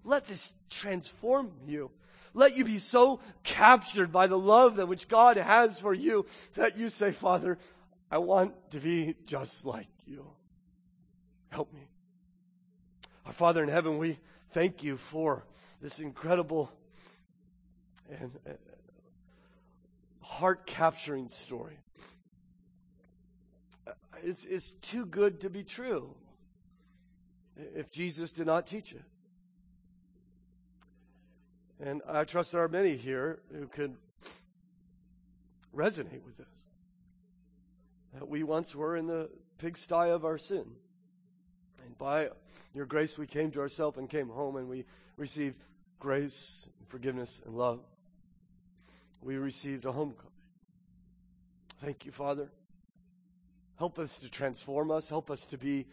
Let this transform you. Let you be so captured by the love that which God has for you that you say, Father, I want to be just like you. Help me. Our Father in heaven, we thank you for this incredible and uh, heart capturing story. It's, it's too good to be true if Jesus did not teach it. And I trust there are many here who could resonate with this. That we once were in the pigsty of our sin. And by your grace, we came to ourselves and came home and we received grace, and forgiveness, and love. We received a homecoming. Thank you, Father. Help us to transform us. Help us to be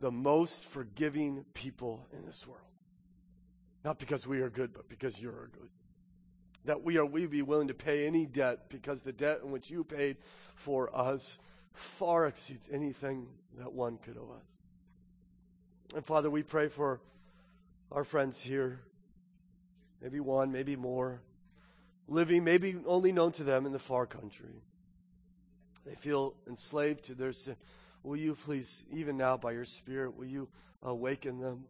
the most forgiving people in this world. Not because we are good, but because you are good. That we are we be willing to pay any debt because the debt in which you paid for us far exceeds anything that one could owe us. And Father, we pray for our friends here, maybe one, maybe more, living maybe only known to them in the far country. They feel enslaved to their sin. Will you please, even now by your Spirit, will you awaken them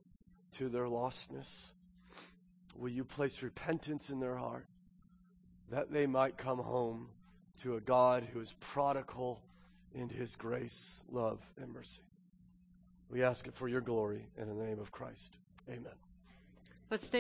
to their lostness? Will you place repentance in their heart that they might come home to a God who is prodigal in his grace, love, and mercy? We ask it for your glory and in the name of Christ. Amen. Let's stay.